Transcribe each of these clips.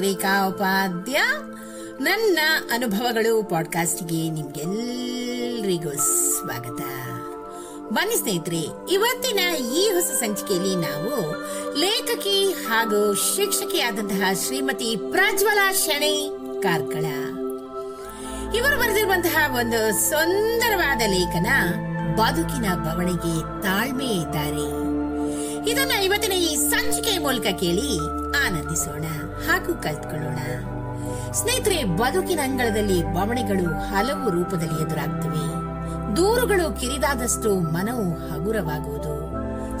ರೇಖಾ ಉಪಾಧ್ಯ. ನನ್ನ ಅನುಭವಗಳು ಪಾಡ್ಕಾಸ್ಟ್ಗೆ ನಿಮ್ಗೆಲ್ರಿಗೂ ಸ್ವಾಗತ. ಬನ್ನಿ ಸ್ನೇಹಿತರೆ, ಇವತ್ತಿನ ಈ ಹೊಸ ಸಂಚಿಕೆಯಲ್ಲಿ ನಾವು ಲೇಖಕಿ ಹಾಗೂ ಶಿಕ್ಷಕಿಯಾದಂತಹ ಶ್ರೀಮತಿ ಪ್ರಜ್ವಲ ಶಣೆ ಕಾರ್ಕಳ. ಇವರು ಬರೆದಿರುವಂತಹ ಒಂದು ಸುಂದರವಾದ ಲೇಖನ, ಬದುಕಿನ ಬವಣೆಗೆ ತಾಳ್ಮೆ ಇದ್ದಾರೆ. ಇದನ್ನ ಇವತ್ತಿನ ಈ ಸಂಚಿಕೆ ಮೂಲಕ ಕೇಳಿ ಆನಂದಿಸೋಣ, ಹಾಗೂ ಕಲ್ತ್ಕೊಳ್ಳೋಣ. ಸ್ನೇಹಿತರೆ, ಬದುಕಿನ ಅಂಗಳದಲ್ಲಿ ಬವಣೆಗಳು ಹಲವು ರೂಪದಲ್ಲಿ ಎದುರಾಗ್ತವೆ. ದೂರುಗಳು ಕಿರಿದಾದಷ್ಟು ಮನವು ಹಗುರವಾಗುವುದು.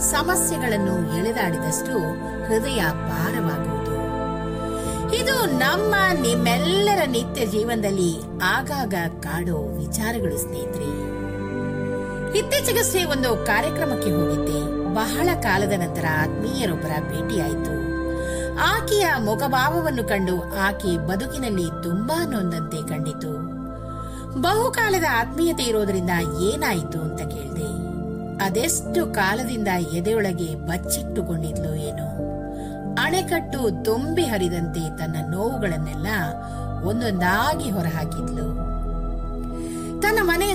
ಸಮಸ್ಯೆಗಳನ್ನು ಎಳೆದಾಡಿದಷ್ಟು ಹೃದಯ ಭಾರವಾಗುವುದು. ಇದು ನಮ್ಮ ನಿಮ್ಮೆಲ್ಲರ ನಿತ್ಯ ಜೀವನದಲ್ಲಿ ಆಗಾಗ ಕಾಡೋ ವಿಚಾರಗಳು ಸ್ನೇಹಿತರೆ. ಇತ್ತೀಚೆಗಷ್ಟೇ ಒಂದು ಕಾರ್ಯಕ್ರಮಕ್ಕೆ ಹೋಗಿದ್ದೆ. ಬಹಳ ಕಾಲದ ನಂತರ ಆತ್ಮೀಯರೊಬ್ಬರ ಭೇಟಿಯಾಯಿತು. ಆಕೆಯ ಮುಖಭಾವವನ್ನು ಕಂಡು ಆಕೆ ಬದುಕಿನಲ್ಲಿ ತುಂಬಾ ನೊಂದಂತೆ ಕಂಡಿತು. ಬಹುಕಾಲದ ಆತ್ಮೀಯತೆ ಇರೋದ್ರಿಂದ ಏನಾಯಿತು ಅಂತ ಕೇಳಿದೆ. ಅದೆಷ್ಟು ಕಾಲದಿಂದ ಎದೆಯೊಳಗೆ ಬಚ್ಚಿಟ್ಟುಕೊಂಡಿದ್ಲು ಏನೋ. ಅಣೆಕಟ್ಟು ತುಂಬಿ ಹರಿದಂತೆ ತನ್ನ ನೋವುಗಳನ್ನೆಲ್ಲ ಒಂದೊಂದಾಗಿ ಹೊರಹಾಕಿದ್ಲು.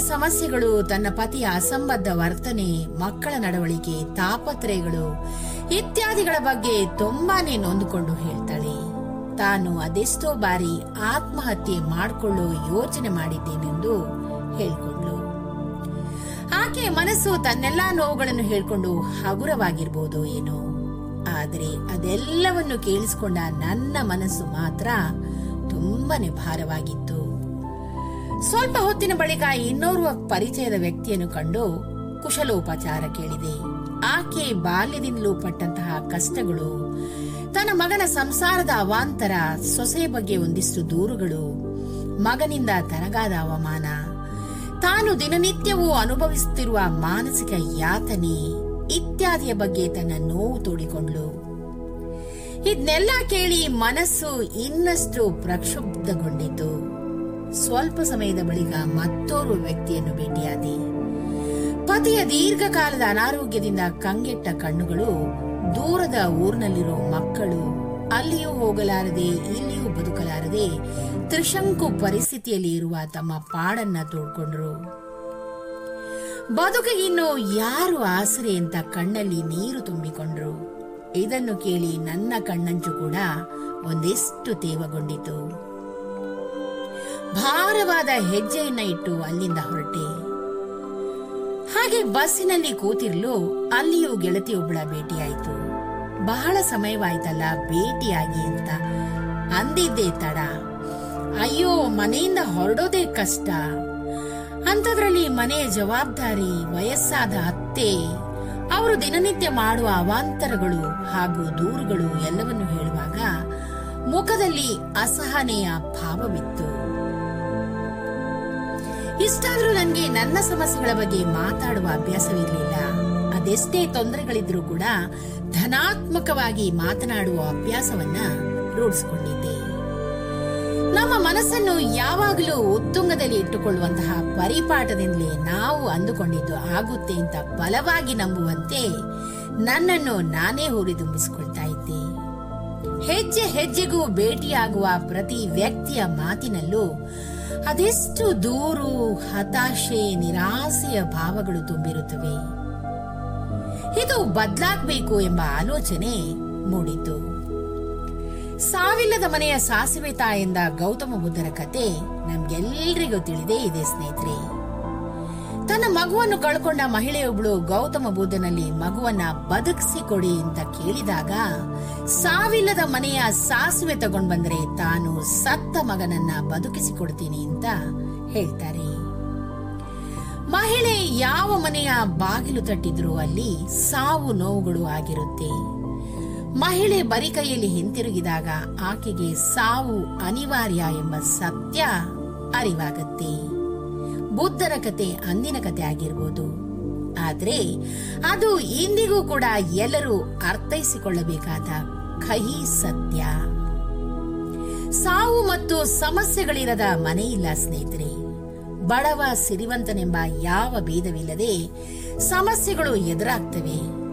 ಸಮಸ್ಯೆಗಳು ತನ್ನ ಪತಿಯ ಅಸಂಬದ್ಧ ವರ್ತನೆ, ಮಕ್ಕಳ ನಡವಳಿಕೆ, ತಾಪತ್ರಯಗಳು ಇತ್ಯಾದಿಗಳ ಬಗ್ಗೆ ತುಂಬಾನೇ ನೊಂದುಕೊಂಡು ಹೇಳ್ತಾಳೆ. ತಾನು ಅದೆಷ್ಟೋ ಬಾರಿ ಆತ್ಮಹತ್ಯೆ ಮಾಡಿಕೊಳ್ಳೋ ಯೋಚನೆ ಮಾಡಿದ್ದೇನೆಂದು ಹೇಳ್ಕೊಂಡ್ಲು. ಆಕೆ ಮನಸ್ಸು ತನ್ನೆಲ್ಲಾ ನೋವುಗಳನ್ನು ಹೇಳ್ಕೊಂಡು ಹಗುರವಾಗಿರ್ಬೋದು ಏನೋ. ಆದರೆ ಅದೆಲ್ಲವನ್ನು ಕೇಳಿಸಿಕೊಂಡ ನನ್ನ ಮನಸ್ಸು ಮಾತ್ರ ತುಂಬಾನೇ ಭಾರವಾಗಿತ್ತು. ಸ್ವಲ್ಪ ಹೊತ್ತಿನ ಬಳಿಕ ಇನ್ನೋರ್ವ ಪರಿಚಯದ ವ್ಯಕ್ತಿಯನ್ನು ಕಂಡು ಕುಶಲೋಪಚಾರ ಕೇಳಿದೆ. ಆಕೆ ಬಾಲ್ಯದಿಂದಲೂ ಪಟ್ಟಂತಹ ಕಷ್ಟಗಳು, ತನ್ನ ಮಗನ ಸಂಸಾರದ ಅವಾಂತರ ಸೊಸೆ ಬಗ್ಗೆ ಒಂದಿಷ್ಟು ದೂರುಗಳು, ಮಗನಿಂದ ತನಗಾದ ಅವಮಾನ, ತಾನು ದಿನನಿತ್ಯವೂ ಅನುಭವಿಸುತ್ತಿರುವ ಮಾನಸಿಕ ಯಾತನೆ ಇತ್ಯಾದಿಯ ಬಗ್ಗೆ ತನ್ನ ನೋವು ತೋಡಿಕೊಂಡ್ಲು ಇದನ್ನೆಲ್ಲ ಕೇಳಿ ಮನಸ್ಸು ಇನ್ನಷ್ಟು ಪ್ರಕ್ಷುಬ್ಧಗೊಂಡಿತು. ಸ್ವಲ್ಪ ಸಮಯದ ಬಳಿಕ ಮತ್ತೋರ್ವ ವ್ಯಕ್ತಿಯನ್ನು ಭೇಟಿಯಾದಿ. ಪತಿಯ ದೀರ್ಘಕಾಲದ ಅನಾರೋಗ್ಯದಿಂದ ಕಂಗೆಟ್ಟ ಕಣ್ಣುಗಳು ದೂರದ ಊರಿನಲ್ಲಿರೋ ಮಕ್ಕಳು ಅಲ್ಲಿಯೂ ಹೋಗಲಾರದೆ, ಇಲ್ಲಿಯೂ ಬದುಕಲಾರದೆ ತ್ರಿಶಂಕು ಪರಿಸ್ಥಿತಿಯಲ್ಲಿ ಇರುವ ತಮ್ಮ ಪಾಡನ್ನ ತೋಡ್ಕೊಂಡ್ರು. ಬದುಕಿಗಿನ್ನು ಯಾರು ಆಸರೆ ಅಂತ ಕಣ್ಣಲ್ಲಿ ನೀರು ತುಂಬಿಕೊಂಡ್ರು. ಇದನ್ನು ಕೇಳಿ ನನ್ನ ಕಣ್ಣಂಚು ಕೂಡ ಒಂದಿಷ್ಟು ತೇವಗೊಂಡಿತು. ಭಾರವಾದ ಹೆಜ್ಜೆಯನ್ನ ಇಟ್ಟು ಅಲ್ಲಿಂದ ಹೊರಟೆ. ಹಾಗೆ ಬಸ್ಸಿನಲ್ಲಿ ಕೂತಿರ್ಲು ಅಲ್ಲಿಯೂ ಗೆಳತಿಯೊಬ್ಬಳ ಭೇಟಿಯಾಯಿತು. ಬಹಳ ಸಮಯವಾಯ್ತಲ್ಲ ಭೇಟಿಯಾಗಿ ಅಂತ ಅಂದಿದ್ದೆ ತಡ. ಅಯ್ಯೋ, ಮನೆಯಿಂದ ಹೊರಡೋದೇ ಕಷ್ಟ. ಅಂಥದ್ರಲ್ಲಿ ಮನೆಯ ಜವಾಬ್ದಾರಿ, ವಯಸ್ಸಾದ ಅತ್ತೆ, ಅವರು ದಿನನಿತ್ಯ ಮಾಡುವ ಅವಾಂತರಗಳು ಹಾಗೂ ದೂರುಗಳು ಎಲ್ಲವನ್ನು ಹೇಳುವಾಗ ಮುಖದಲ್ಲಿ ಅಸಹನೆಯ ಭಾವವಿತ್ತು. ಇಷ್ಟಾದ್ರೂ ನನಗೆ ನನ್ನ ಸಮಸ್ಯೆಗಳ ಬಗ್ಗೆ ಮಾತಾಡುವ ಅಭ್ಯಾಸವಿರಲಿಲ್ಲ. ಅದೆಷ್ಟೇ ತೊಂದರೆಗಳಿದ್ರೂ ಕೂಡ ಧನಾತ್ಮಕವಾಗಿ ಮಾತನಾಡುವ ಅಭ್ಯಾಸವನ್ನ ರೂಢಿಸಿಕೊಂಡಿದ್ದೆ. ನಮ್ಮ ಮನಸ್ಸನ್ನು ಯಾವಾಗಲೂ ಉತ್ತುಂಗದಲ್ಲಿ ಇಟ್ಟುಕೊಳ್ಳುವಂತಹ ಪರಿಪಾಠದಿಂದಲೇ ನಾವು ಅಂದುಕೊಂಡಿದ್ದು ಆಗುತ್ತೆ ಅಂತ ಬಲವಾಗಿ ನಂಬುವಂತೆ ನನ್ನನ್ನು ನಾನೇ ಹುರಿದುಂಬಿಸಿಕೊಳ್ತಾ ಇದ್ದೆ. ಹೆಜ್ಜೆ ಹೆಜ್ಜೆಗೂ ಭೇಟಿಯಾಗುವ ಪ್ರತಿ ವ್ಯಕ್ತಿಯ ಮಾತಿನಲ್ಲೂ ಅದೆಷ್ಟು ದೂರು, ಹತಾಶೆ, ನಿರಾಸೆಯ ಭಾವಗಳು ತುಂಬಿರುತ್ತವೆ. ಇದು ಬದಲಾಗಬೇಕು ಎಂಬ ಆಲೋಚನೆ ಮೂಡಿತು. ಸಾವಿಲ್ಲದ ಮನೆಯ ಸಾಸಿವೆ ತಾಯಿಂದ ಗೌತಮ ಬುದ್ಧರ ಕತೆ ನಮ್ಗೆಲ್ರಿಗೂ ತಿಳಿದೇ ಇದೆ ಸ್ನೇಹಿತರೆ. ತನ್ನ ಮಗುವನ್ನು ಕಳ್ಕೊಂಡ ಮಹಿಳೆಯೊಬ್ಳು ಗೌತಮ ಬುದ್ಧನಲ್ಲಿ ಮಗುವನ್ನ ಬದುಕಿಸಿ ಕೊಡಿ ಅಂತ ಕೇಳಿದಾಗ, ಸಾವಿಲ್ಲದ ಮನೆಯ ಸಾಸುವೆ ತಗೊಂಡ್ ಬಂದ್ರೆ ತಾನು ಸತ್ತ ಮಗನನ್ನ ಬದುಕಿಸಿ ಕೊಡ್ತೀನಿ ಅಂತ ಹೇಳ್ತಾರೆ. ಮಹಿಳೆ ಯಾವ ಮನೆಯ ಬಾಗಿಲು ತಟ್ಟಿದ್ರು ಅಲ್ಲಿ ಸಾವು ನೋವುಗಳು ಆಗಿರುತ್ತೆ. ಮಹಿಳೆ ಬರಿ ಕೈಯಲ್ಲಿ ಹಿಂತಿರುಗಿದಾಗ ಆಕೆಗೆ ಸಾವು ಅನಿವಾರ್ಯ ಎಂಬ ಸತ್ಯ ಅರಿವಾಗತ್ತೆ. ಬುದ್ಧರ ಕತೆ ಅಂದಿನ ಕತೆ ಆಗಿರ್ಬೋದು. ಆದ್ರೆ ಅದು ಇಂದಿಗೂ ಕೂಡ ಎಲ್ಲರೂ ಅರ್ಥೈಸಿಕೊಳ್ಳಬೇಕಾದ ಕಹಿ ಸತ್ಯ. ಸಾವು ಮತ್ತು ಸಮಸ್ಯೆಗಳಿರದ ಮನೆಯಿಲ್ಲ ಸ್ನೇಹಿತರೆ. ಬಡವ ಸಿರಿವಂತನೆಂಬ ಯಾವ ಭೇದವಿಲ್ಲದೆ ಸಮಸ್ಯೆಗಳು ಎದುರಾಗ್ತವೆ.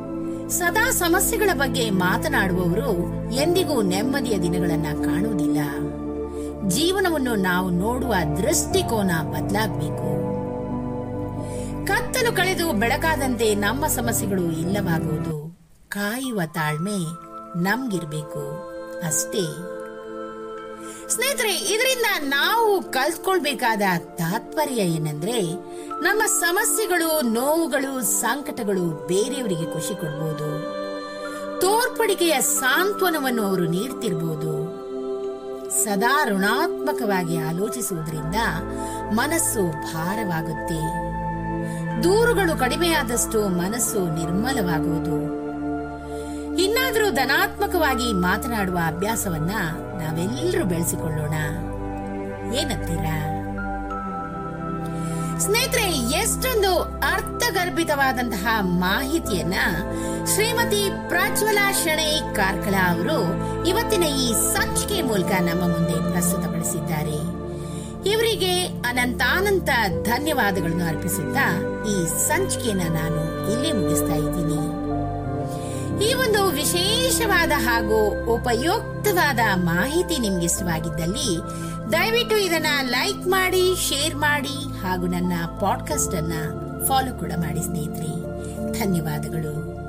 ಸದಾ ಸಮಸ್ಯೆಗಳ ಬಗ್ಗೆ ಮಾತನಾಡುವವರು ಎಂದಿಗೂ ನೆಮ್ಮದಿಯ ದಿನಗಳನ್ನ ಕಾಣುವುದಿಲ್ಲ. ಜೀವನವನ್ನು ನಾವು ನೋಡುವ ದೃಷ್ಟಿಕೋನ ಬದಲಾಗಬೇಕು. ಕತ್ತಲು ಕಳೆದು ಬೆಳಕಾದಂತೆ ನಮ್ಮ ಸಮಸ್ಯೆಗಳು ಇಲ್ಲವಾಗುವುದು ಕಾಯುವ ತಾಳ್ಮೆ ನಮ್ಗಿರ್ಬೇಕು. ಅಷ್ಟೇ. ಸ್ನೇಹಿತರೆ, ಇದರಿಂದ ನಾವು ಕಲ್ತ್ಕೊಳ್ಬೇಕಾದ ತಾತ್ಪರ್ಯ ಏನಂದ್ರೆ ನಮ್ಮ ಸಮಸ್ಯೆಗಳು, ನೋವುಗಳು, ಸಂಕಟಗಳು ಬೇರೆಯವರಿಗೆ ಖುಷಿ ಕೊಡ್ಬೋದು. ತೋರ್ಪಡಿಕೆಯ ಸಾಂತ್ವನವನ್ನು ಅವರು ನೀಡ್ತಿರ್ಬೋದು. ಸದಾ ಋಣಾತ್ಮಕವಾಗಿ ಆಲೋಚಿಸುವುದರಿಂದ ಮನಸ್ಸು ಭಾರವಾಗುತ್ತೆ. ದೂರುಗಳು ಕಡಿಮೆಯಾದಷ್ಟು ಮನಸ್ಸು ನಿರ್ಮಲವಾಗುವುದು. ಇನ್ನಾದರೂ ಧನಾತ್ಮಕವಾಗಿ ಮಾತನಾಡುವ ಅಭ್ಯಾಸವನ್ನ ನಾವೆಲ್ಲರೂ ಬೆಳೆಸಿಕೊಳ್ಳೋಣ. ಏನಂತೀರಾ? ಸ್ನೇಹಿತರೆ, ಎಷ್ಟೊಂದು ಅರ್ಥಗರ್ಭಿತವಾದಂತಹ ಮಾಹಿತಿಯನ್ನ ಶ್ರೀಮತಿ ಪ್ರಜ್ವಲ ಶಣೈ ಕಾರ್ಕಳ ಅವರು ಇವತ್ತಿನ ಈ ಸಂಚಿಕೆ ಮೂಲಕ ನಮ್ಮ ಮುಂದೆ ಪ್ರಸ್ತುತಪಡಿಸಿದ್ದಾರೆ. ಇವರಿಗೆ ಅನಂತಾನಂತ ಧನ್ಯವಾದಗಳನ್ನು ಅರ್ಪಿಸುತ್ತಾ ಈ ಸಂಚಿಕೆಯನ್ನ ನಾನು ಇಲ್ಲಿ ಮುಗಿಸ್ತಾ ಇದ್ದೀನಿ. ಈ ಒಂದು ವಿಶೇಷವಾದ ಹಾಗೂ ಉಪಯುಕ್ತವಾದ ಮಾಹಿತಿ ನಿಮ್ಗೆ ಇಷ್ಟವಾಗಿದ್ದಲ್ಲಿ ದಯವಿಟ್ಟು ಇದನ್ನ ಲೈಕ್ ಮಾಡಿ, ಶೇರ್ ಮಾಡಿ ಹಾಗೂ ನನ್ನ ಪಾಡ್ಕಾಸ್ಟ್ ಅನ್ನ ಫಾಲೋ ಕೂಡ ಮಾಡಿ ಸ್ನೇಹಿತರೆ. ಧನ್ಯವಾದಗಳು.